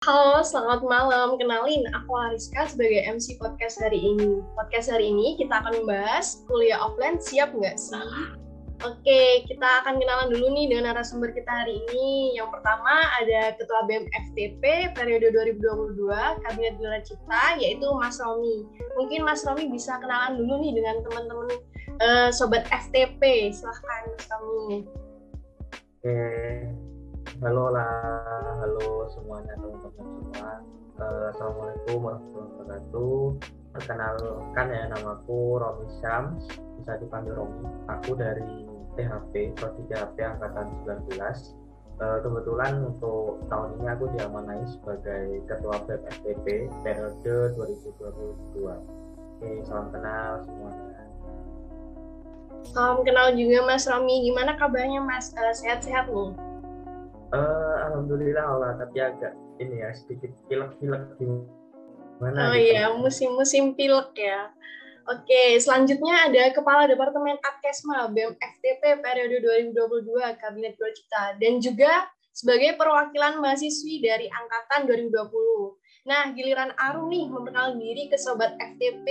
Halo, selamat malam. Kenalin, aku Ariska sebagai MC podcast hari ini. Podcast hari ini kita akan membahas kuliah offline siap nggak sih? Oke, kita akan kenalan dulu nih dengan narasumber kita hari ini. Yang pertama ada Ketua BEM FTP periode 2022 Kabinet Gelar Cipta, yaitu Mas Romi. Mungkin Mas Romi bisa kenalan dulu nih dengan teman-teman uh, Sobat FTP. Silahkan Mas Romi. Oke, halo lah, halo semuanya teman-teman semua. Uh, Assalamualaikum warahmatullahi wabarakatuh. Perkenalkan ya namaku Romi Syams, bisa dipanggil Romi. Aku dari THP, Prodi THP angkatan 19. Uh, eh, kebetulan untuk tahun ini aku diamanai sebagai Ketua BEM FTP periode 2022. Oke, salam kenal semuanya. Salam kenal juga Mas Romi. Gimana kabarnya Mas? Uh, sehat-sehat nih? Uh, Alhamdulillah Allah, tapi agak ini ya sedikit pilek-pilek gimana? Oh gitu. iya, musim-musim pilek ya. Oke, selanjutnya ada Kepala Departemen Adkesma BEM FTP periode 2022 Kabinet Cipta dan juga sebagai perwakilan mahasiswi dari angkatan 2020. Nah, giliran Arum nih memperkenalkan diri ke sobat FTP.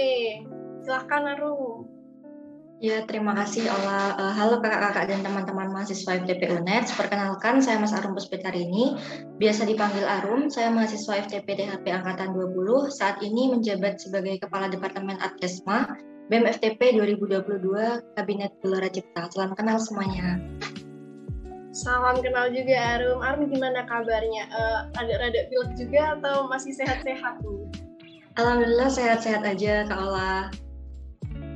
Silahkan Arum. Ya, terima kasih Ola. Uh, halo kakak-kakak dan teman-teman mahasiswa FTP UNED. Perkenalkan, saya Mas Arum ini. Biasa dipanggil Arum, saya mahasiswa FTP DHP Angkatan 20. Saat ini menjabat sebagai Kepala Departemen Adkesma, BEM FTP 2022, Kabinet Gelora Cipta. Salam kenal semuanya. Salam kenal juga Arum. Arum gimana kabarnya? Uh, Rada-rada pilek juga atau masih sehat-sehat? Alhamdulillah sehat-sehat aja Kak Ola.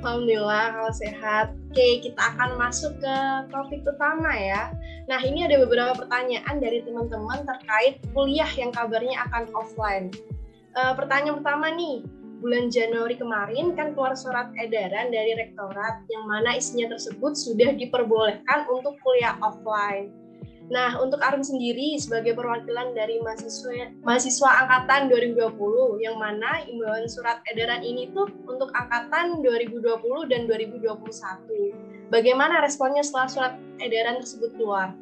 Alhamdulillah kalau sehat. Oke, kita akan masuk ke topik utama ya. Nah, ini ada beberapa pertanyaan dari teman-teman terkait kuliah yang kabarnya akan offline. Uh, pertanyaan pertama nih, bulan Januari kemarin kan keluar surat edaran dari rektorat yang mana isinya tersebut sudah diperbolehkan untuk kuliah offline. Nah, untuk Arum sendiri sebagai perwakilan dari mahasiswa mahasiswa angkatan 2020 yang mana imbauan surat edaran ini tuh untuk angkatan 2020 dan 2021. Bagaimana responnya setelah surat edaran tersebut keluar?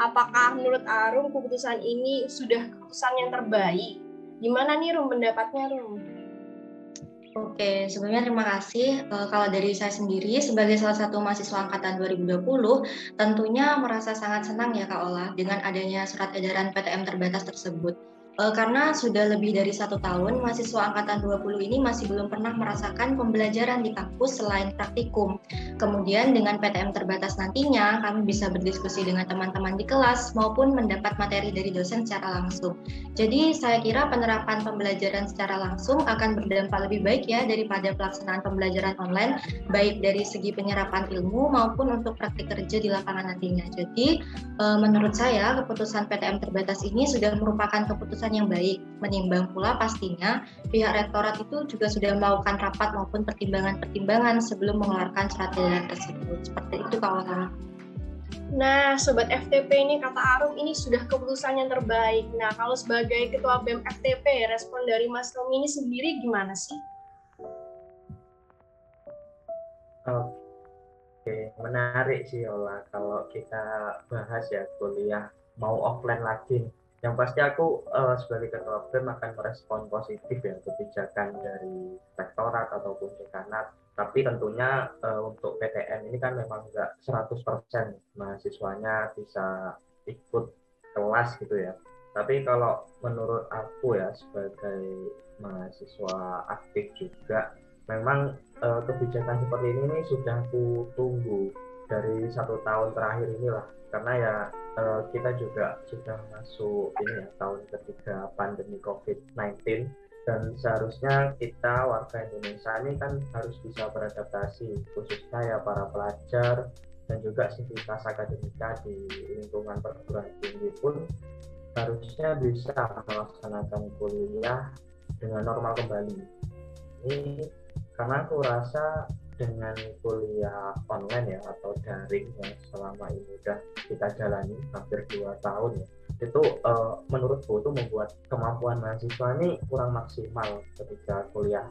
Apakah menurut Arum keputusan ini sudah keputusan yang terbaik? Gimana nih Rum pendapatnya Rum? Oke, sebelumnya terima kasih. Uh, kalau dari saya sendiri, sebagai salah satu mahasiswa angkatan 2020, tentunya merasa sangat senang ya Kak Ola dengan adanya surat edaran PTM terbatas tersebut. Uh, karena sudah lebih dari satu tahun, mahasiswa angkatan 20 ini masih belum pernah merasakan pembelajaran di kampus selain praktikum. Kemudian dengan PTM terbatas nantinya, kami bisa berdiskusi dengan teman-teman di kelas maupun mendapat materi dari dosen secara langsung. Jadi saya kira penerapan pembelajaran secara langsung akan berdampak lebih baik ya daripada pelaksanaan pembelajaran online, baik dari segi penyerapan ilmu maupun untuk praktik kerja di lapangan nantinya. Jadi uh, menurut saya keputusan PTM terbatas ini sudah merupakan keputusan keputusan yang baik. Menimbang pula pastinya pihak rektorat itu juga sudah melakukan rapat maupun pertimbangan-pertimbangan sebelum mengeluarkan surat edaran tersebut. Seperti itu Kak Wala. Nah, Sobat FTP ini kata Arum ini sudah keputusan yang terbaik. Nah, kalau sebagai Ketua BEM FTP, respon dari Mas Romi ini sendiri gimana sih? Oke, menarik sih Ola kalau kita bahas ya kuliah mau offline lagi yang pasti aku uh, sebagai ketua BEM akan merespon positif ya kebijakan dari rektorat ataupun dekanat. Tapi tentunya uh, untuk PTN ini kan memang nggak 100% mahasiswanya bisa ikut kelas gitu ya. Tapi kalau menurut aku ya sebagai mahasiswa aktif juga memang uh, kebijakan seperti ini, ini sudah aku tunggu dari satu tahun terakhir inilah. Karena ya uh, kita juga sudah masuk ini ya tahun ketiga pandemi COVID-19 dan seharusnya kita warga Indonesia ini kan harus bisa beradaptasi khususnya ya para pelajar dan juga sivitas akademika di lingkungan perguruan tinggi pun harusnya bisa melaksanakan kuliah dengan normal kembali. Ini karena aku rasa dengan kuliah online ya atau daring yang selama ini sudah kita jalani hampir dua tahun ya. Itu uh, menurutku itu membuat kemampuan mahasiswa ini kurang maksimal ketika kuliah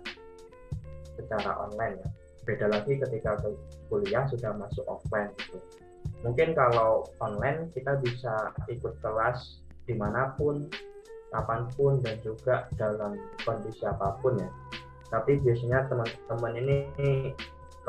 secara online ya. Beda lagi ketika kuliah sudah masuk offline gitu. Mungkin kalau online kita bisa ikut kelas di mana pun kapan pun dan juga dalam kondisi apa pun ya. Tapi biasanya teman-teman ini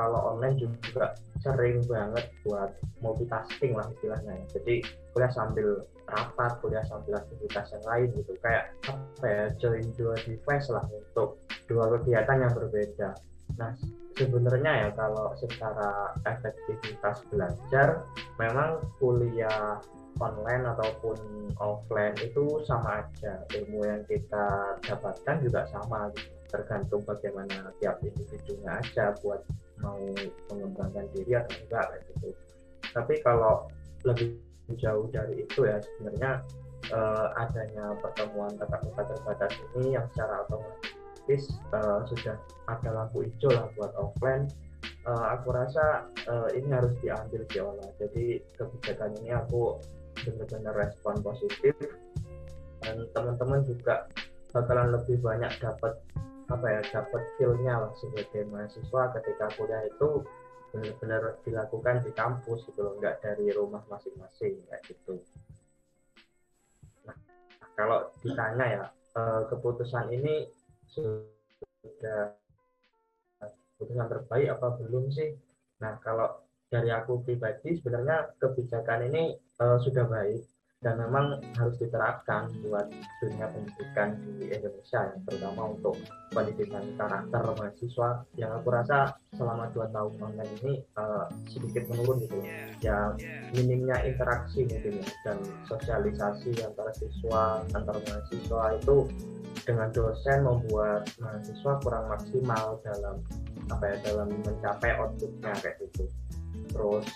kalau online juga sering banget buat multitasking lah istilahnya ya. jadi kuliah sambil rapat kuliah sambil aktivitas yang lain gitu kayak apa ya join dua device lah untuk dua kegiatan yang berbeda nah sebenarnya ya kalau secara efektivitas belajar memang kuliah online ataupun offline itu sama aja ilmu yang kita dapatkan juga sama gitu. tergantung bagaimana tiap individunya aja buat mau mengembangkan diri atau enggak gitu. Tapi kalau lebih jauh dari itu ya sebenarnya uh, adanya pertemuan tatap muka terbatas ini yang secara otomatis uh, sudah ada lampu hijau lah buat offline uh, aku rasa uh, ini harus diambil diolah. Jadi kebijakan ini aku benar-benar respon positif. Dan teman-teman juga bakalan lebih banyak dapat apa ya dapat feelnya lah sebagai mahasiswa ketika kuliah itu benar-benar dilakukan di kampus gitu loh nggak dari rumah masing-masing kayak gitu. Nah kalau ditanya ya eh, keputusan ini sudah keputusan terbaik apa belum sih? Nah kalau dari aku pribadi sebenarnya kebijakan ini uh, sudah baik dan memang harus diterapkan buat dunia pendidikan di Indonesia yang terutama untuk pendidikan karakter mahasiswa. Yang aku rasa selama dua tahun online ini uh, sedikit menurun gitu. Ya. minimnya interaksi mungkin ya dan sosialisasi antara siswa antar mahasiswa itu dengan dosen membuat mahasiswa kurang maksimal dalam apa ya dalam mencapai outputnya kayak gitu terus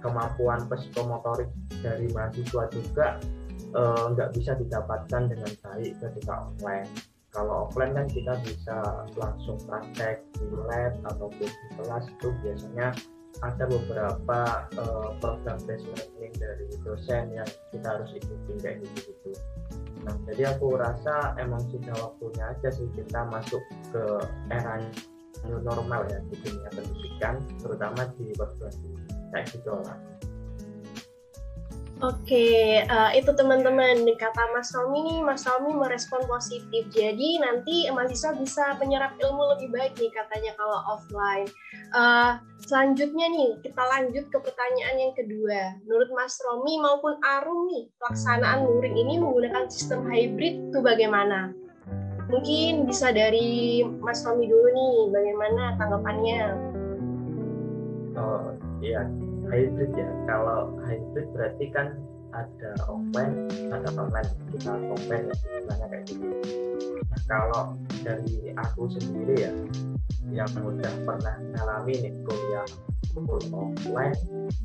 kemampuan psikomotorik dari mahasiswa juga eh, nggak uh, bisa didapatkan dengan baik ketika online kalau offline kan kita bisa langsung praktek di lab ataupun di kelas itu biasanya ada beberapa uh, program based learning dari dosen yang kita harus ikuti kayak gitu gitu. Nah, jadi aku rasa emang sudah waktunya aja sih kita masuk ke era new normal ya di dunia pendidikan, terutama di tinggi kayak gitu lah. Oke, uh, itu teman-teman kata Mas Tommy nih, Mas Tommy merespon positif. Jadi nanti mahasiswa bisa menyerap ilmu lebih baik nih katanya kalau offline. Uh, selanjutnya nih, kita lanjut ke pertanyaan yang kedua. Menurut Mas Romi maupun Arum nih, pelaksanaan luring ini menggunakan sistem hybrid itu bagaimana? Mungkin bisa dari Mas Romi dulu nih, bagaimana tanggapannya? Oh iya, hybrid ya kalau hybrid berarti kan ada offline ada online kita compare ya istilahnya kayak gitu. Nah, kalau dari aku sendiri ya yang udah pernah ngalami nih kuliah full offline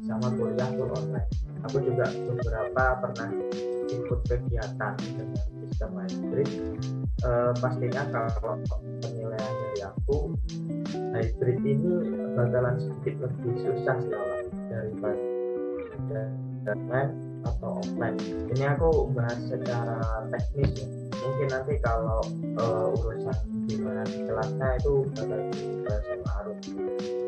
sama kuliah full online. Aku juga beberapa pernah ikut kegiatan dengan sistem hybrid. E, pastinya kalau penilaian dari aku hybrid ini bakalan sedikit lebih susah sih daripada online atau offline. Ini aku bahas secara teknis ya. Mungkin nanti kalau uh, urusan gimana kelasnya itu bakal dibahas sama Arun.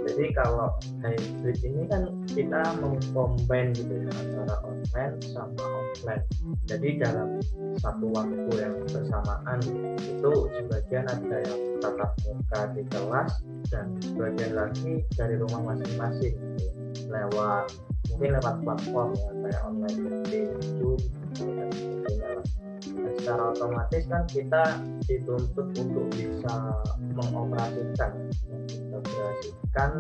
Jadi kalau hybrid ini kan kita mengkombin gitu ya antara online sama offline. Jadi dalam satu waktu yang bersamaan itu sebagian ada yang tatap muka di kelas dan sebagian lagi dari rumah masing-masing. gitu lewat mungkin lewat platform ya kayak online meeting, Zoom dan secara otomatis kan kita dituntut untuk bisa mengoperasikan, mengintegrasikan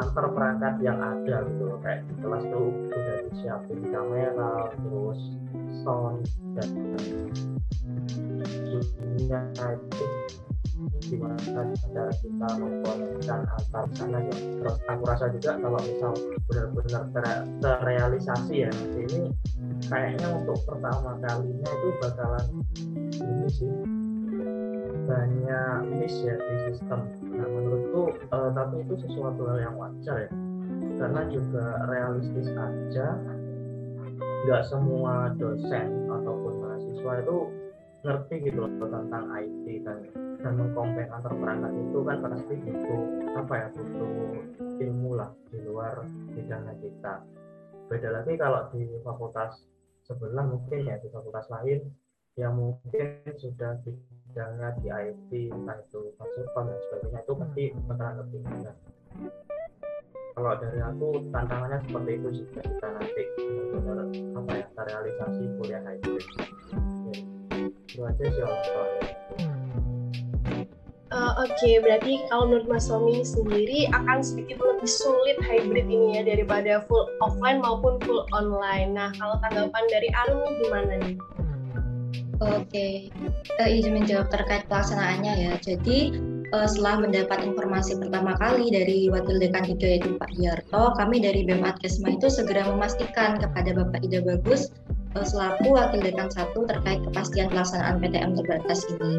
antar perangkat yang ada gitu loh kayak di kelas tuh udah disiapin kamera, terus sound dan zoomnya itu gimana cara kita mengkonekkan antar sana ya. Terus aku rasa juga kalau misal benar-benar ter terrealisasi ya ini kayaknya untuk pertama kalinya itu bakalan ini sih. Banyak miss ya di sistem. Nah menurutku uh, tapi itu sesuatu yang wajar ya. Karena juga realistis aja. Nggak semua dosen ataupun mahasiswa itu ngerti gitu loh tentang IT dan dan mengkombin antar perangkat itu kan pasti butuh apa ya butuh ilmu lah di luar bidangnya kita. Beda lagi kalau di fakultas sebelah mungkin ya di fakultas lain yang mungkin sudah bidangnya di IT entah itu konsultan dan sebagainya itu pasti bakalan lebih mudah. Kalau dari aku tantangannya seperti itu sih kita nanti benar-benar apa ya terrealisasi kuliah hybrid itu Uh, Oke, okay, berarti kalau menurut Mas Romi sendiri akan sedikit lebih sulit hybrid ini ya daripada full offline maupun full online. Nah, kalau tanggapan dari Arum gimana nih? Oke, okay. uh, izin menjawab terkait pelaksanaannya ya. Jadi uh, setelah mendapat informasi pertama kali dari Wakil Dekan 3 yaitu Pak Yarto, kami dari BEM Adkesma itu segera memastikan kepada Bapak Ida Bagus selaku Wakil Dekan 1 terkait kepastian pelaksanaan PTM terbatas ini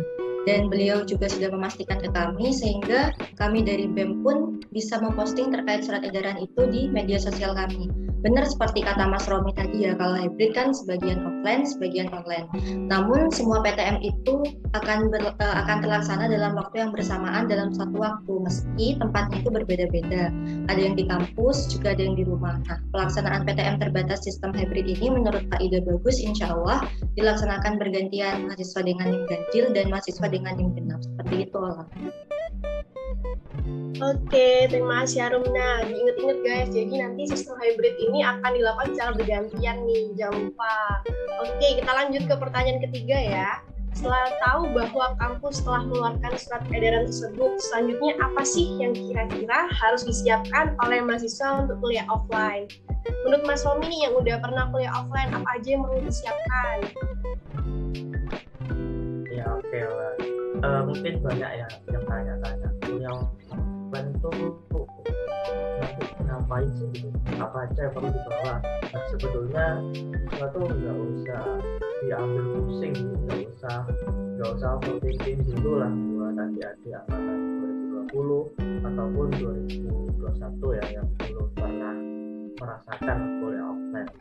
dan beliau juga sudah memastikan ke kami sehingga kami dari BEM pun bisa memposting terkait surat edaran itu di media sosial kami. Benar seperti kata Mas Romi tadi ya, kalau hybrid kan sebagian offline, sebagian online. Namun semua PTM itu akan ber, uh, akan terlaksana dalam waktu yang bersamaan dalam satu waktu, meski tempatnya itu berbeda-beda. Ada yang di kampus, juga ada yang di rumah. Nah, pelaksanaan PTM terbatas sistem hybrid ini menurut Pak Ida bagus, insya Allah dilaksanakan bergantian mahasiswa dengan yang ganjil dan mahasiswa dengan yang genap. Seperti itu Allah. Oke, terima kasih Arumna. Diingat-ingat guys, jadi nanti sistem hybrid ini akan dilakukan secara bergantian nih, jangan lupa. Oke, kita lanjut ke pertanyaan ketiga ya. Setelah tahu bahwa kampus telah mengeluarkan surat edaran tersebut, selanjutnya apa sih yang kira-kira harus disiapkan oleh mahasiswa untuk kuliah offline? Menurut Mas Romi nih yang udah pernah kuliah offline, apa aja yang perlu disiapkan? Ya oke okay lah. Uh, mungkin banyak ya yang tanya-tanya kuliah plan itu nanti ngapain sih gitu? Apa aja yang perlu dibawa? Nah sebetulnya kita tuh nggak usah diambil pusing nggak usah nggak usah overthinking dulu lah buat adik-adik angkatan 2020 ataupun 2021 ya yang belum pernah merasakan kuliah offline.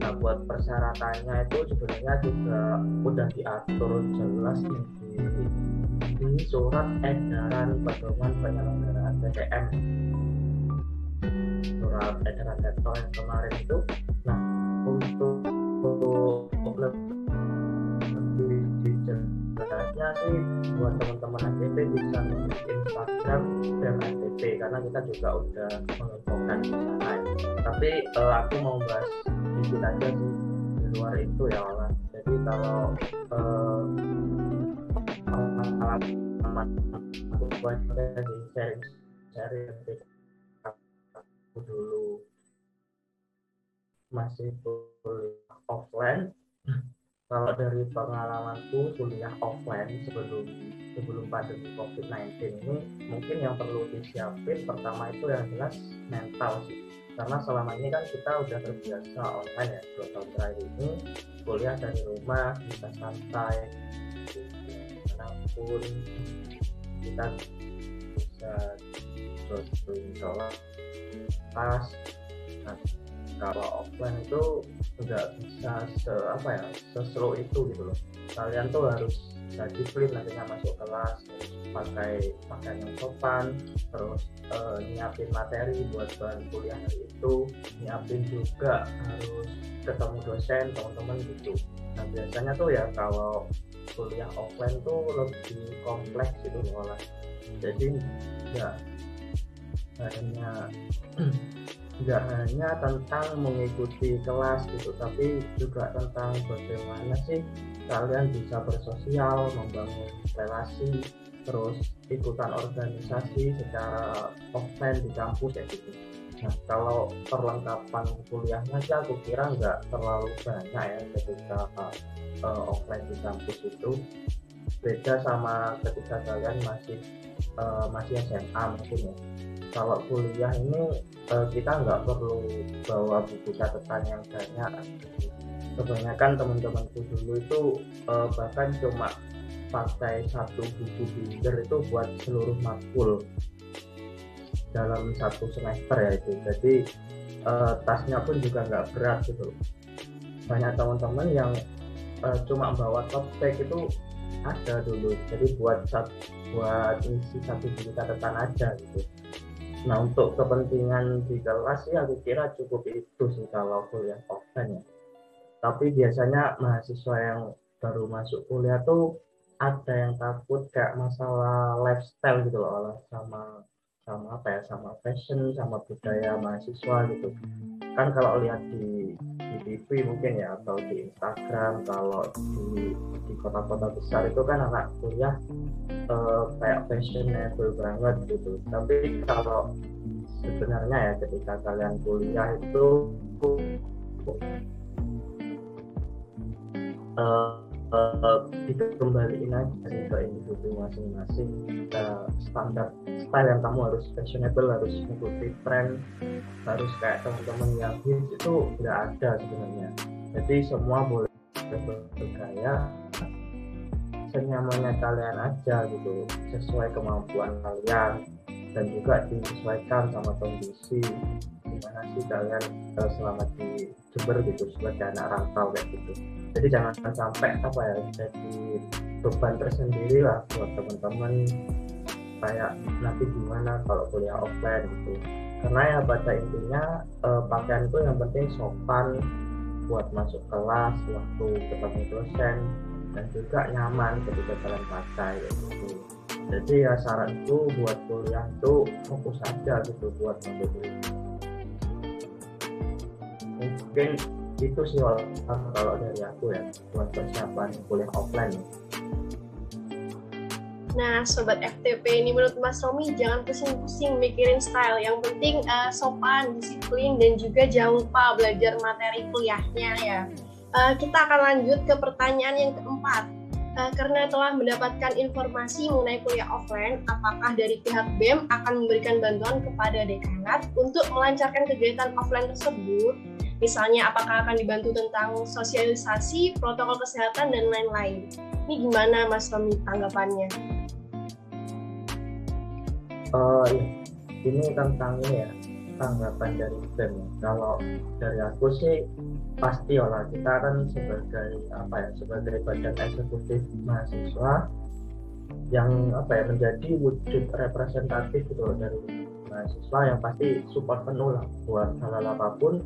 Nah buat persyaratannya itu sebenarnya juga udah diatur jelas nih di surat edaran pedoman penyelenggaraan PTM surat edaran rektor yang kemarin itu. Nah untuk, untuk lebih jelasnya sih buat teman-teman ATP bisa Instagram dan ATP karena kita juga udah menginfokan di sana. Tapi uh, aku mau bahas sedikit aja sih di luar itu ya Allah jadi kalau pengalaman aku banyak di sharing sharing aku dulu masih kuliah offline. Kalau dari pengalamanku kuliah offline sebelum sebelum pandemi COVID-19 ini mungkin yang perlu disiapin pertama itu yang jelas mental sih. Karena selama ini kan kita udah terbiasa online ya dua tahun terakhir ini. Kuliah dari rumah bisa santai pun kita bisa terus sholat pas. Nah, kalau offline itu nggak bisa se apa ya seslow itu gitu loh. Kalian tuh harus bisa disiplin nantinya masuk kelas pakai pakaian yang sopan terus uh, nyiapin materi buat bahan kuliah hari itu nyiapin juga harus ketemu dosen teman-teman gitu. Nah biasanya tuh ya kalau kuliah offline tuh lebih kompleks gitu malah jadi nggak hanya nggak hanya tentang mengikuti kelas gitu tapi juga tentang bagaimana sih kalian bisa bersosial membangun relasi terus ikutan organisasi secara offline di kampus ya gitu Nah, kalau perlengkapan kuliahnya sih aku kira nggak terlalu banyak ya ketika uh, offline di kampus itu. Beda sama ketika kalian masih uh, masih SMA mungkin ya. Kalau kuliah ini uh, kita nggak perlu bawa buku catatan yang banyak. Kebanyakan teman-temanku dulu itu uh, bahkan cuma pakai satu buku binder itu buat seluruh makul dalam satu semester ya itu. Jadi uh, tasnya pun juga nggak berat gitu. Banyak teman-teman yang uh, cuma bawa tote bag itu ada dulu. Jadi buat satu buat isi satu buku catatan aja gitu. Nah untuk kepentingan di kelas sih aku kira cukup itu sih kalau kuliah offline ya. Tapi biasanya mahasiswa yang baru masuk kuliah tuh ada yang takut kayak masalah lifestyle gitu loh sama sama apa ya sama fashion sama budaya mahasiswa gitu. Kan kalau lihat di di TV mungkin ya atau di Instagram kalau di di kota-kota besar itu kan anak kuliah uh, kayak fashionable banget gitu. Tapi kalau sebenarnya ya ketika kalian kuliah itu uh, uh, dikembaliin aja ke individu masing-masing uh, standar style yang kamu harus fashionable harus mengikuti tren harus kayak teman-teman yang hits itu tidak ada sebenarnya. Jadi semua boleh bergaya senyamannya kalian aja gitu sesuai kemampuan kalian dan juga disesuaikan sama kondisi gimana sih kalian uh, di Jember gitu sebagai anak rantau kayak gitu. Jadi jangan sampai apa ya jadi beban tersendiri lah buat teman-teman. Kayak nanti gimana kalau kuliah offline gitu. Karena ya pada intinya eh, pakaian itu yang penting sopan buat masuk kelas waktu ketemu dosen dan juga nyaman ketika kalian pakai gitu. Jadi ya saranku buat kuliah itu fokus aja gitu buat menjadi mungkin itu sih kalau dari aku ya buat persiapan kuliah offline Nah, sobat FTP ini menurut Mas Romi jangan pusing-pusing mikirin style. Yang penting uh, sopan, disiplin, dan juga jangan lupa belajar materi kuliahnya ya. Uh, kita akan lanjut ke pertanyaan yang keempat. Uh, karena telah mendapatkan informasi mengenai kuliah offline, apakah dari pihak BEM akan memberikan bantuan kepada dekanat untuk melancarkan kegiatan offline tersebut? Misalnya apakah akan dibantu tentang sosialisasi, protokol kesehatan, dan lain-lain. Ini gimana Mas Romi tanggapannya? Oh ini tentang ini ya, tanggapan dari BEM. Kalau dari aku sih pasti lah kita kan sebagai apa ya sebagai badan eksekutif mahasiswa yang apa ya menjadi wujud representatif gitu dari mahasiswa yang pasti support penuh lah buat hal-hal apa pun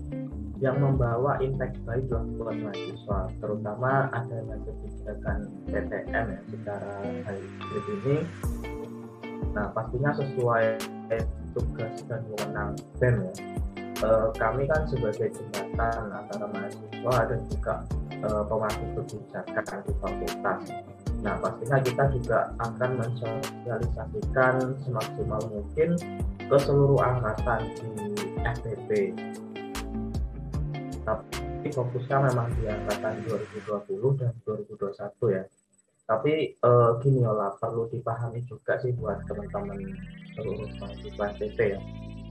yang membawa impact baik buat mahasiswa. Terutama adanya kebijakan PTM ya secara hybrid ini. Nah pastinya sesuai tugas dan wewenang BEM ya. E, kami kan sebagai jembatan antara mahasiswa dan juga e, pemangku kebijakan di fakultas. Nah, pastinya kita juga akan mensosialisasikan semaksimal mungkin ke seluruh angkatan di FPP tapi fokusnya memang di angkatan 2020 dan 2021 ya. Tapi eh, gini lah perlu dipahami juga sih buat teman-teman seluruh mahasiswa PP ya.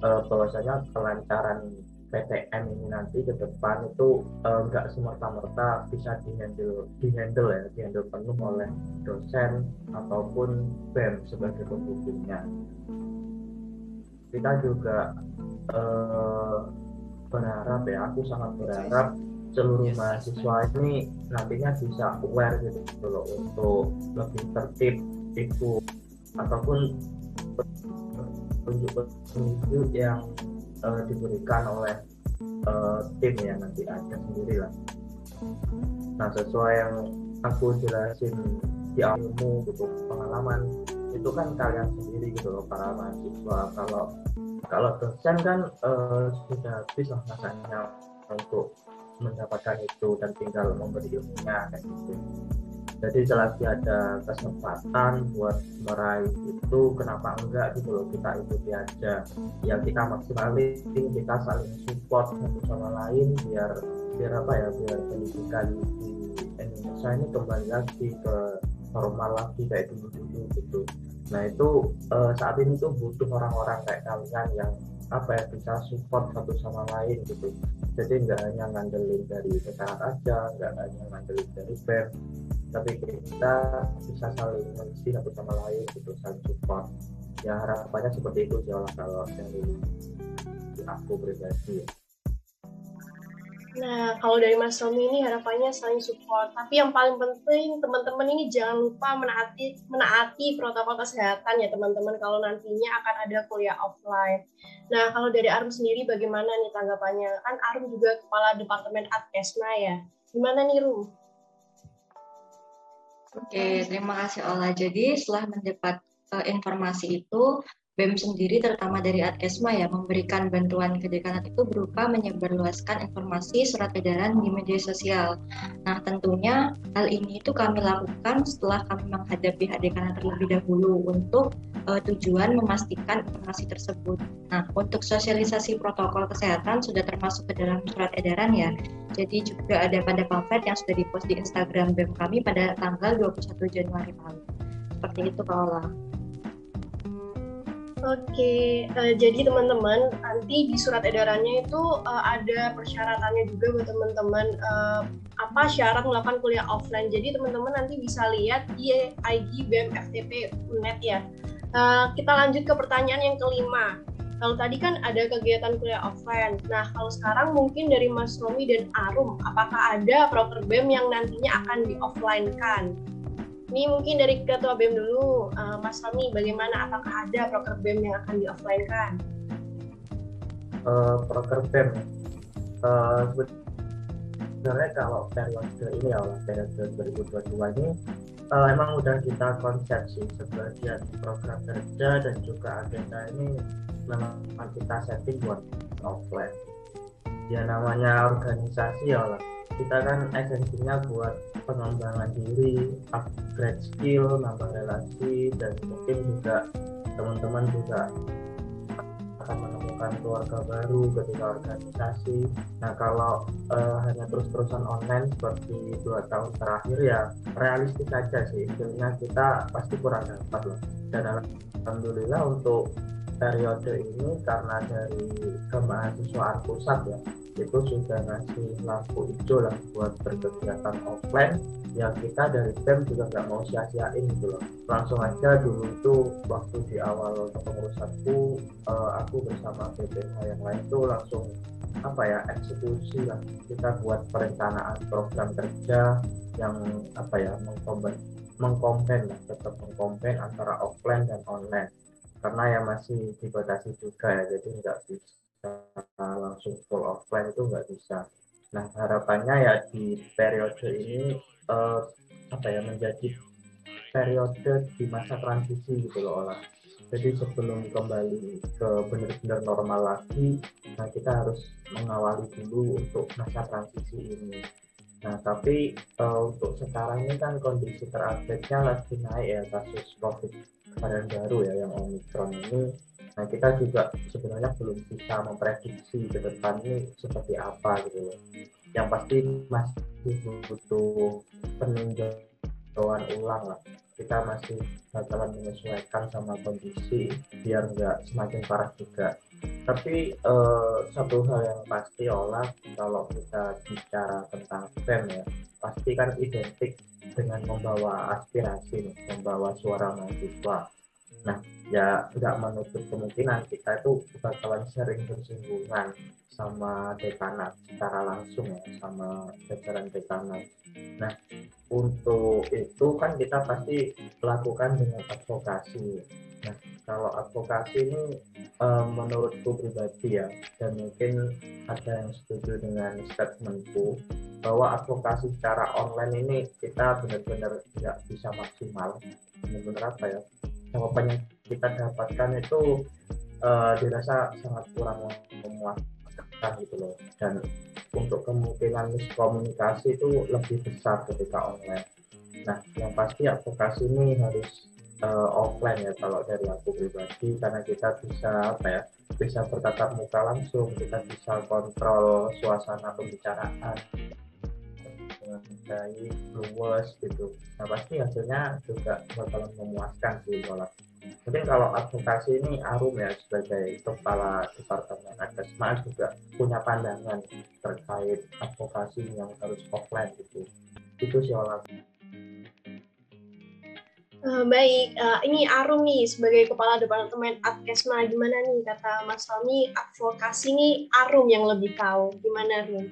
Eh, bahwasanya kelancaran PTM ini nanti ke depan itu enggak eh, semerta-merta bisa dihandle dihandle ya dihandle penuh oleh dosen ataupun BEM sebagai pembimbingnya. Kita juga eh, berharap ya aku sangat berharap seluruh mahasiswa ini nantinya bisa aware gitu loh untuk lebih tertib itu. Ataupun petunjuk yang uh, diberikan oleh uh, tim yang nanti ada sendiri lah. Nah sesuai yang aku jelasin di ilmu gitu pengalaman itu kan kalian sendiri gitu loh para mahasiswa. Kalau kalau dosen kan uh, sudah habis lah masanya untuk mendapatkan itu dan tinggal memberi ilmunya kayak gitu. Jadi selagi ada kesempatan buat meraih itu kenapa enggak gitu loh kita ikuti aja. Ya kita maksimalin kita saling support satu sama lain biar biar apa ya biar pendidikan di Indonesia ini kembali lagi ke normal lagi kayak dulu dulu gitu. Nah itu uh, saat ini tuh butuh orang-orang kayak kalian yang apa ya bisa support satu sama lain gitu. Jadi nggak hanya ngandelin dari dekat aja nggak hanya ngandelin dari BEM tapi kita bisa saling mengisi satu sama lain gitu saling support. Ya harapannya seperti itu sih kalau dari aku pribadi Nah, kalau dari Mas Romi ini harapannya saling support. Tapi yang paling penting teman-teman ini jangan lupa menaati menaati protokol kesehatan ya teman-teman kalau nantinya akan ada kuliah offline. Nah, kalau dari Arum sendiri bagaimana nih tanggapannya? Kan Arum juga kepala Departemen Adkesma ya. Gimana nih Rum? Oke, terima kasih Ola. Jadi setelah mendapat uh, informasi itu, BEM sendiri terutama dari Adkesma ya memberikan bantuan ke dekanat itu berupa menyebarluaskan informasi surat edaran di media sosial. Nah tentunya hal ini itu kami lakukan setelah kami menghadapi dekanat terlebih dahulu untuk uh, tujuan memastikan informasi tersebut. Nah untuk sosialisasi protokol kesehatan sudah termasuk ke dalam surat edaran ya. Jadi juga ada pada pamflet yang sudah dipost di Instagram BEM kami pada tanggal 21 Januari lalu. Seperti itu Paula. Oke, uh, jadi teman-teman nanti di surat edarannya itu uh, ada persyaratannya juga buat teman-teman uh, apa syarat melakukan kuliah offline. Jadi teman-teman nanti bisa lihat di IG BEM FTP UNED ya. Uh, kita lanjut ke pertanyaan yang kelima. Kalau tadi kan ada kegiatan kuliah offline. Nah, kalau sekarang mungkin dari Mas Romi dan Arum, apakah ada proker BEM yang nantinya akan di offline kan? Ini mungkin dari Ketua BEM dulu, uh, Mas Tommy, bagaimana apakah ada proker BEM yang akan di offline kan? Uh, proker BEM, uh, sebenarnya kalau periode ini ya, periode 2022 ini uh, emang udah kita konsep sih sebagian program kerja dan juga agenda ini memang kita setting buat offline. Ya namanya organisasi ya lah, kita kan esensinya buat pengembangan diri, upgrade skill, nambah relasi, dan mungkin juga teman-teman juga akan menemukan keluarga baru ketika organisasi. Nah kalau uh, hanya terus-terusan online seperti dua tahun terakhir ya realistis saja sih. Sebenarnya kita pasti kurang dapat loh. Dan alhamdulillah untuk periode ini karena dari kemahasiswaan pusat ya itu sudah ngasih lampu hijau lah buat berkegiatan offline. Ya kita dari BEM juga nggak mau sia-siain gitu loh. Langsung aja dulu itu waktu di awal kepengurusanku uh, aku bersama BPH yang lain tuh langsung apa ya eksekusi lah. Kita buat perencanaan program kerja yang apa ya mengkompen mengkompen lah tetap mengkompen antara offline dan online. Karena ya masih dibatasi juga ya jadi nggak bisa langsung full offline itu nggak bisa. Nah harapannya ya di periode ini uh, apa ya menjadi periode di masa transisi gitu loh olah. Jadi sebelum kembali ke benar-benar normal lagi, nah kita harus mengawali dulu untuk masa transisi ini. Nah, tapi uh, untuk sekarang ini kan kondisi terupdate-nya lagi naik ya kasus COVID varian baru ya yang Omicron ini Nah kita juga sebenarnya belum bisa memprediksi ke depan ini seperti apa gitu loh. Yang pasti masih butuh peninjauan ulang lah. Kita masih bakalan menyesuaikan sama kondisi biar nggak semakin parah juga. Tapi eh, satu hal yang pasti olah kalau kita bicara tentang BEM ya, pasti kan identik dengan membawa aspirasi, membawa suara mahasiswa Nah, ya nggak menutup kemungkinan kita itu bakalan sering bersinggungan sama dekanat secara langsung ya, sama jajaran dekanat. Nah, untuk itu kan kita pasti lakukan dengan advokasi. Nah, kalau advokasi ini um, menurutku pribadi ya, dan mungkin ada yang setuju dengan statementku bahwa advokasi secara online ini kita benar-benar tidak bisa maksimal. Benar-benar apa ya? Jawaban yang kita dapatkan itu uh, dirasa sangat kurang memuaskan gitu loh. Dan untuk kemungkinan miskomunikasi itu lebih besar ketika online. Nah yang pasti advokasi ini harus uh, offline ya kalau dari aku pribadi karena kita bisa apa ya bisa bertatap muka langsung kita bisa kontrol suasana pembicaraan baik, luwes gitu. Nah pasti hasilnya juga bakalan memuaskan sih kalau Mungkin kalau advokasi ini Arum ya sebagai kepala departemen Adesma juga punya pandangan terkait advokasi yang harus offline gitu. Itu sih olah. Uh, baik, uh, ini Arum nih sebagai kepala departemen Adkesma gimana nih kata Mas Tommy advokasi nih Arum yang lebih tahu gimana Rum?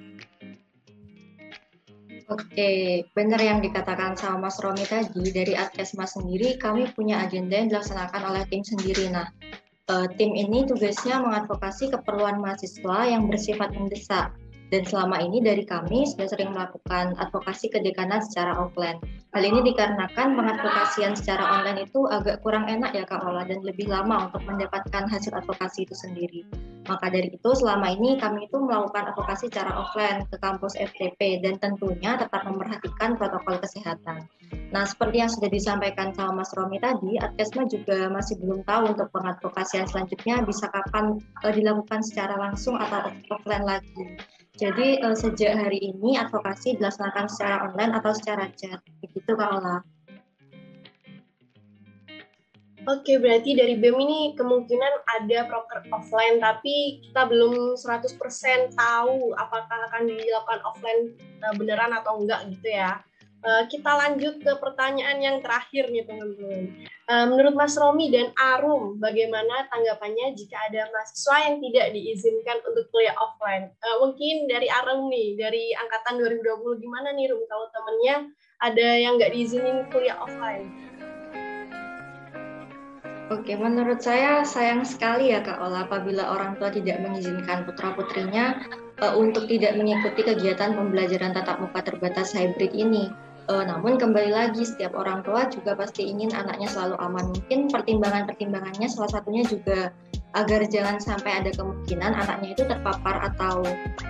Oke, benar yang dikatakan sama Mas Romi tadi, dari Adkesma sendiri kami punya agenda yang dilaksanakan oleh tim sendiri. Nah, uh, tim ini tugasnya mengadvokasi keperluan mahasiswa yang bersifat mendesak. Dan selama ini dari kami sudah sering melakukan advokasi ke dekanan secara offline. Hal ini dikarenakan pengadvokasian secara online itu agak kurang enak ya Kak Ola dan lebih lama untuk mendapatkan hasil advokasi itu sendiri. Maka dari itu selama ini kami itu melakukan advokasi secara offline ke kampus FTP dan tentunya tetap memperhatikan protokol kesehatan. Nah, seperti yang sudah disampaikan sama Mas Romi tadi, Adkesma juga masih belum tahu untuk pengadvokasian selanjutnya bisa kapan uh, dilakukan secara langsung atau offline lagi. Jadi uh, sejak hari ini advokasi dilaksanakan secara online atau secara chat. Begitu Kak Ola. Oke, berarti dari BEM ini kemungkinan ada proker offline, tapi kita belum 100% tahu apakah akan dilakukan offline uh, beneran atau enggak gitu ya. Uh, kita lanjut ke pertanyaan yang terakhir nih teman-teman. Uh, menurut Mas Romi dan Arum, bagaimana tanggapannya jika ada mahasiswa yang tidak diizinkan untuk kuliah offline? Uh, mungkin dari Arum nih, dari angkatan 2020 gimana nih Rum kalau temennya ada yang nggak diizinin kuliah offline? Oke, menurut saya sayang sekali ya Kak Ola apabila orang tua tidak mengizinkan putra-putrinya untuk tidak mengikuti kegiatan pembelajaran tatap muka terbatas hybrid ini. Uh, namun kembali lagi setiap orang tua juga pasti ingin anaknya selalu aman. Mungkin pertimbangan-pertimbangannya salah satunya juga agar jangan sampai ada kemungkinan anaknya itu terpapar atau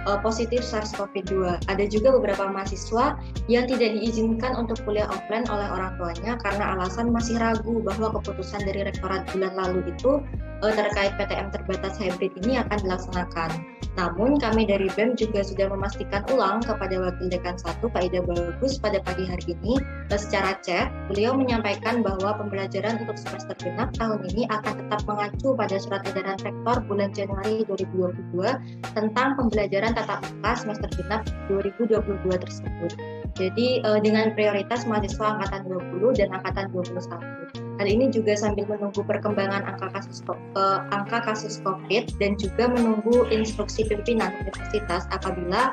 uh, positif SARS-CoV-2. Ada juga beberapa mahasiswa yang tidak diizinkan untuk kuliah offline oleh orang tuanya karena alasan masih ragu bahwa keputusan dari rektorat bulan lalu itu uh, terkait PTM terbatas hybrid ini akan dilaksanakan. Namun kami dari BEM juga sudah memastikan ulang kepada Wakil Dekan 1 Pak Ida Bagus pada pagi hari ini secara chat beliau menyampaikan bahwa pembelajaran untuk semester genap tahun ini akan tetap mengacu pada surat edaran rektor bulan Januari 2022 tentang pembelajaran tatap muka semester genap 2022 tersebut. Jadi uh, dengan prioritas mahasiswa angkatan 20 dan angkatan 21. Hal ini juga sambil menunggu perkembangan angka kasus uh, angka kasus COVID dan juga menunggu instruksi pimpinan universitas apabila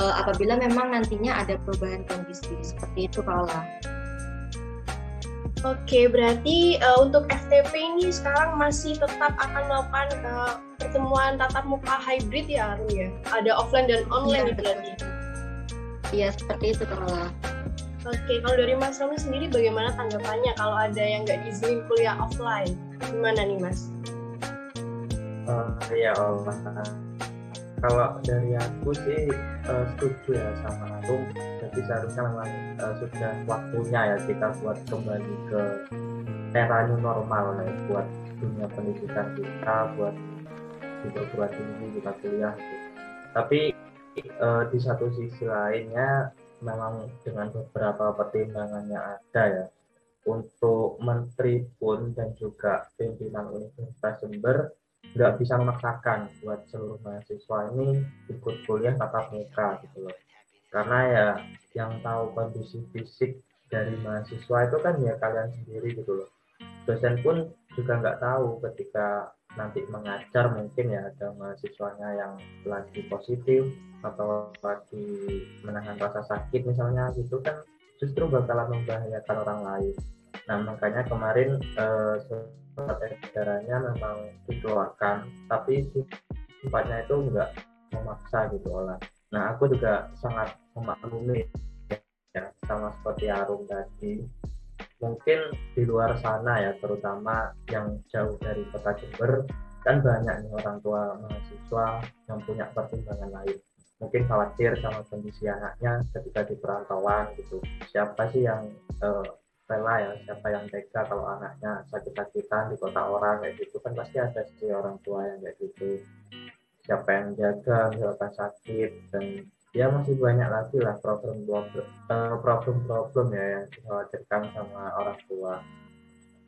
uh, apabila memang nantinya ada perubahan kondisi seperti itu Paula. Oke, berarti uh, untuk FTP ini sekarang masih tetap akan melakukan uh, pertemuan tatap muka hybrid ya, Arun ya? Ada offline dan online iya, berarti? Iya, seperti itu, Paula. Oke, kalau dari Mas Romi sendiri bagaimana tanggapannya kalau ada yang nggak diizinin kuliah offline? Gimana nih Mas? Uh, ya Allah. Kalau dari aku sih uh, setuju ya sama aku. Jadi seharusnya memang uh, sudah waktunya ya kita buat kembali ke era new normal ya buat dunia pendidikan kita, buat di perguruan tinggi kita kuliah. Gitu. Tapi uh, di satu sisi lainnya memang dengan beberapa pertimbangannya ada ya. Untuk menteri pun dan juga pimpinan Universitas Jember nggak bisa memaksakan buat seluruh mahasiswa ini ikut kuliah tatap muka gitu loh. Karena ya yang tahu kondisi fisik dari mahasiswa itu kan ya kalian sendiri gitu loh. Dosen pun juga nggak tahu ketika nanti mengajar mungkin ya ada mahasiswanya yang lagi positif atau lagi menahan rasa sakit misalnya gitu kan justru bakalan membahayakan orang lain. Nah makanya kemarin eh, edarannya memang dikeluarkan, tapi sifatnya itu enggak memaksa gitu olah. Nah aku juga sangat memaklumi ya sama seperti Arum tadi mungkin di luar sana ya terutama yang jauh dari kota Jember kan banyak nih orang tua mahasiswa yang punya pertimbangan lain. Mungkin khawatir sama kondisi anaknya ketika di perantauan gitu. Siapa sih yang uh, rela ya? Siapa yang tega kalau anaknya sakit-sakitan di kota orang kayak gitu? Kan pasti ada sih orang tua yang kayak gitu. Siapa yang jaga misalkan sakit dan ya masih banyak lagi lah problem-problem uh, problem-problem ya yang dikhawatirkan sama orang tua.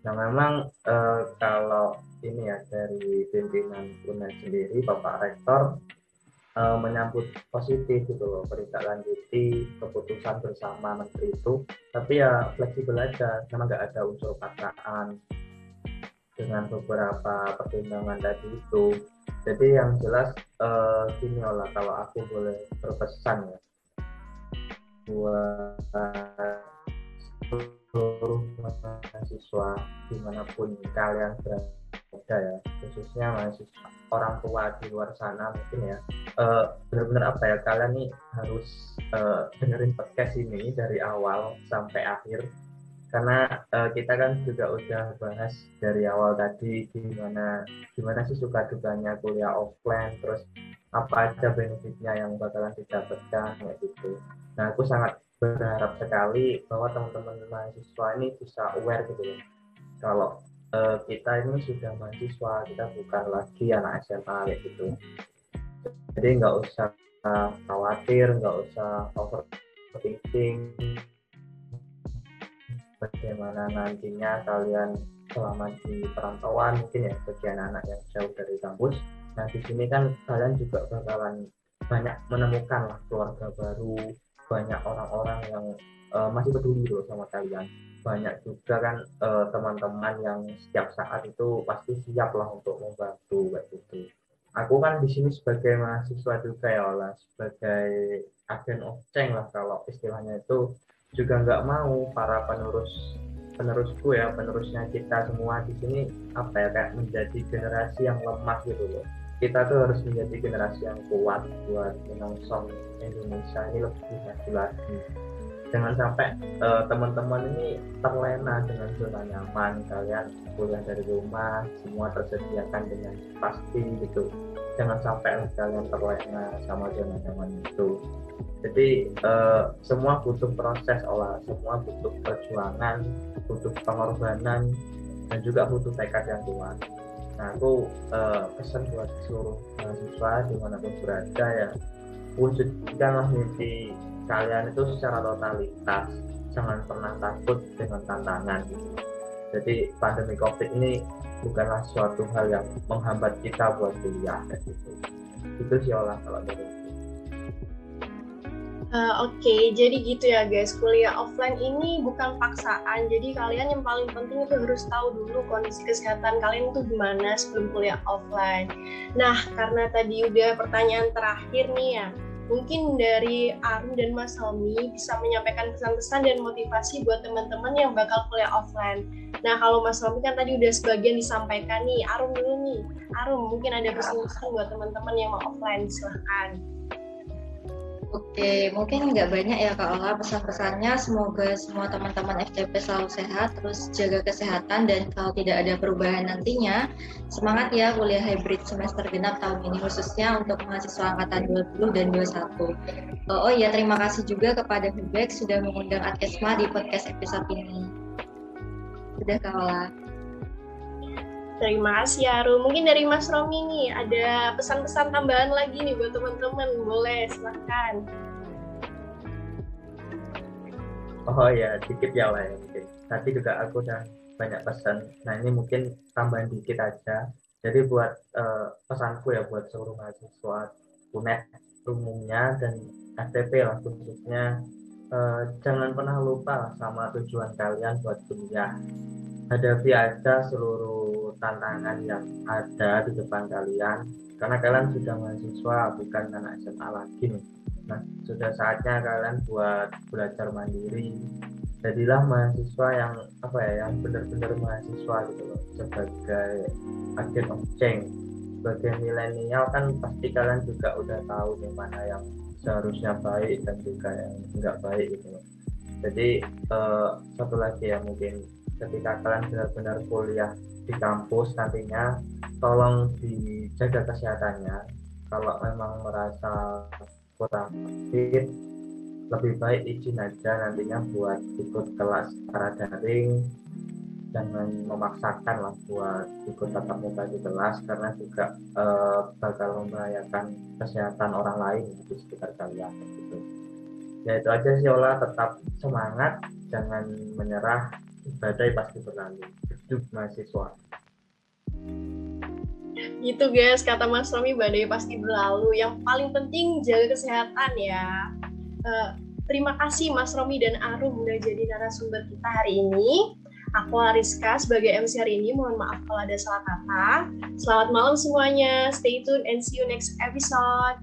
Nah memang uh, kalau ini ya dari pimpinan UNED sendiri Bapak Rektor uh, menyambut positif gitu loh lanjuti keputusan bersama menteri itu tapi ya fleksibel aja memang nggak ada unsur paksaan dengan beberapa pertimbangan tadi itu. Jadi yang jelas uh, gini lah kalau aku boleh berpesan ya. Buat seluruh mahasiswa di mana pun kalian berada ya khususnya mahasiswa orang tua di luar sana mungkin ya. Uh, benar-benar apa ya kalian nih harus uh, dengerin podcast ini dari awal sampai akhir karena uh, kita kan juga udah bahas dari awal tadi gimana gimana sih suka dukanya kuliah offline terus apa aja benefitnya yang bakalan didapatkan kayak gitu. Nah aku sangat berharap sekali bahwa teman-teman mahasiswa ini bisa aware gitu ya kalau uh, kita ini sudah mahasiswa kita bukan lagi anak SMA kayak gitu. Jadi nggak usah khawatir nggak usah overthinking bagaimana nantinya kalian selama di perantauan mungkin ya bagi anak-anak yang jauh dari kampus. Nah di sini kan kalian juga bakalan banyak menemukan lah keluarga baru banyak orang-orang yang uh, masih peduli loh sama kalian. Banyak juga kan uh, teman-teman yang setiap saat itu pasti siap lah untuk membantu kayak gitu. Aku kan di sini sebagai mahasiswa juga ya Allah sebagai agen of change lah kalau istilahnya itu juga nggak mau para penerus penerusku ya penerusnya kita semua di sini apa ya kayak menjadi generasi yang lemah gitu loh. Kita tuh harus menjadi generasi yang kuat buat menyongsong Indonesia ini lebih maju lagi. Jangan sampai uh, teman-teman ini terlena dengan zona nyaman kalian kuliah dari rumah semua tersediakan dengan pasti gitu. Jangan sampai kalian terlena sama zona nyaman itu jadi uh, semua butuh proses olah semua butuh perjuangan butuh pengorbanan dan juga butuh tekad yang kuat. Nah aku uh, pesan buat seluruh mahasiswa di mana pun berada ya wujudkanlah mimpi kalian itu secara totalitas. Jangan pernah takut dengan tantangan. Jadi pandemi covid ini bukanlah suatu hal yang menghambat kita buat kuliah gitu. Itu sih olah kalau dari Uh, Oke, okay, jadi gitu ya guys. Kuliah offline ini bukan paksaan. Jadi kalian yang paling penting itu harus tahu dulu kondisi kesehatan kalian itu gimana sebelum kuliah offline. Nah, karena tadi udah pertanyaan terakhir nih ya, mungkin dari Arum dan Mas Helmi bisa menyampaikan pesan-pesan dan motivasi buat teman-teman yang bakal kuliah offline. Nah, kalau Mas Helmi kan tadi udah sebagian disampaikan nih, Arum dulu nih. Arum, mungkin ada pesan-pesan buat teman-teman yang mau offline, silahkan. Oke, mungkin nggak banyak ya Kak Ola pesan-pesannya. Semoga semua teman-teman FTP selalu sehat, terus jaga kesehatan dan kalau tidak ada perubahan nantinya, semangat ya kuliah hybrid semester genap tahun ini khususnya untuk mahasiswa angkatan 20 dan 21. Oh, oh iya, terima kasih juga kepada Hubek sudah mengundang Adkesma di podcast episode ini. Sudah Kak Ola. Terima kasih Aru. Mungkin dari Mas Romi nih ada pesan-pesan tambahan lagi nih buat teman-teman. Boleh silahkan. Oh ya, dikit ya lah ya. Tadi juga aku udah banyak pesan. Nah ini mungkin tambahan dikit aja. Jadi buat uh, pesanku ya buat seluruh mahasiswa UNED umumnya dan FTP lah khususnya uh, jangan pernah lupa sama tujuan kalian buat kuliah. Hadapi aja seluruh tantangan yang ada di depan kalian. Karena kalian sudah mahasiswa bukan anak SMA lagi nih. Nah sudah saatnya kalian buat belajar mandiri. Jadilah mahasiswa yang apa ya yang benar-benar mahasiswa gitu loh. Sebagai agen of change sebagai milenial kan pasti kalian juga udah tahu nih mana yang seharusnya baik dan juga yang enggak baik gitu loh. Jadi uh, satu lagi ya mungkin ketika kalian benar-benar kuliah di kampus nantinya tolong dijaga kesehatannya. Kalau memang merasa kurang fit lebih baik izin aja nantinya buat ikut kelas secara daring jangan memaksakan lah buat ikut tatap muka di kelas karena juga uh, bakal membahayakan kesehatan orang lain di sekitar kalian gitu. Ya itu aja sih Ola. Tetap semangat jangan menyerah. Badai pasti berlalu. Hidup mahasiswa. Gitu guys. Kata Mas Romi badai pasti berlalu. Yang paling penting jaga kesehatan ya. Uh, terima kasih Mas Romi dan Arum udah jadi narasumber kita hari ini aku Ariska sebagai MC hari ini mohon maaf kalau ada salah kata. Selamat malam semuanya. Stay tune and see you next episode